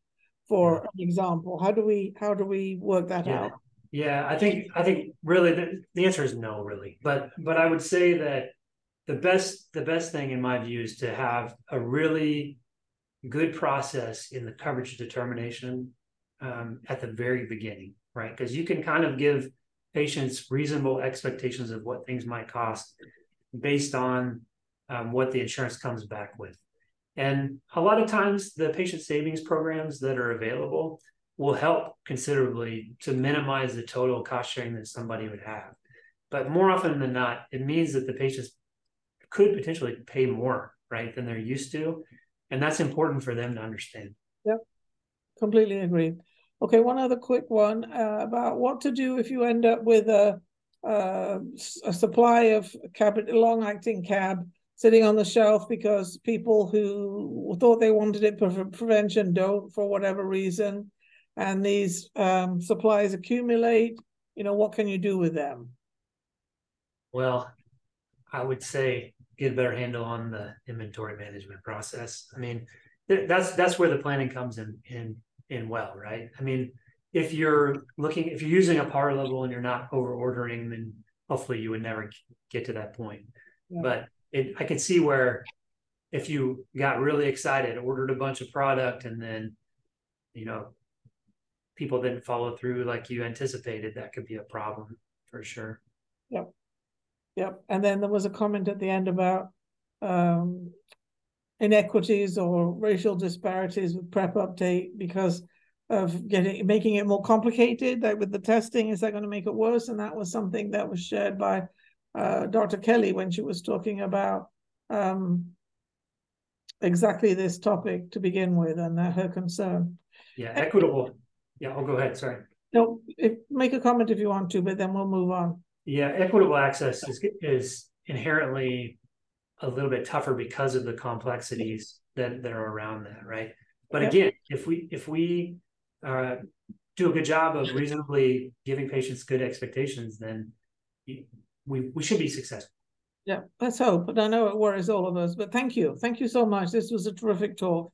for an example? How do we how do we work that yeah. out? Yeah, I think I think really the, the answer is no, really. But but I would say that the best the best thing in my view is to have a really good process in the coverage determination um, at the very beginning, right? Because you can kind of give patients reasonable expectations of what things might cost based on um, what the insurance comes back with. And a lot of times, the patient savings programs that are available will help considerably to minimize the total cost sharing that somebody would have. But more often than not, it means that the patients could potentially pay more, right, than they're used to. And that's important for them to understand. Yep, completely agree. Okay, one other quick one uh, about what to do if you end up with a, uh, a supply of cab- long acting cab sitting on the shelf because people who thought they wanted it for prevention don't for whatever reason and these um, supplies accumulate you know what can you do with them well i would say get a better handle on the inventory management process i mean that's that's where the planning comes in in in well, right? I mean, if you're looking, if you're using a par level and you're not over ordering, then hopefully you would never get to that point. Yeah. But it, I can see where if you got really excited, ordered a bunch of product, and then you know people didn't follow through like you anticipated, that could be a problem for sure. Yep. Yep. And then there was a comment at the end about um, inequities or racial disparities with prep update because of getting making it more complicated like with the testing is that going to make it worse and that was something that was shared by uh, dr kelly when she was talking about um, exactly this topic to begin with and uh, her concern yeah equitable yeah i'll go ahead sorry no if, make a comment if you want to but then we'll move on yeah equitable access is is inherently a little bit tougher because of the complexities that, that are around that, right? But yep. again, if we if we uh, do a good job of reasonably giving patients good expectations, then we we should be successful. Yeah, let's hope. But I know it worries all of us. But thank you, thank you so much. This was a terrific talk.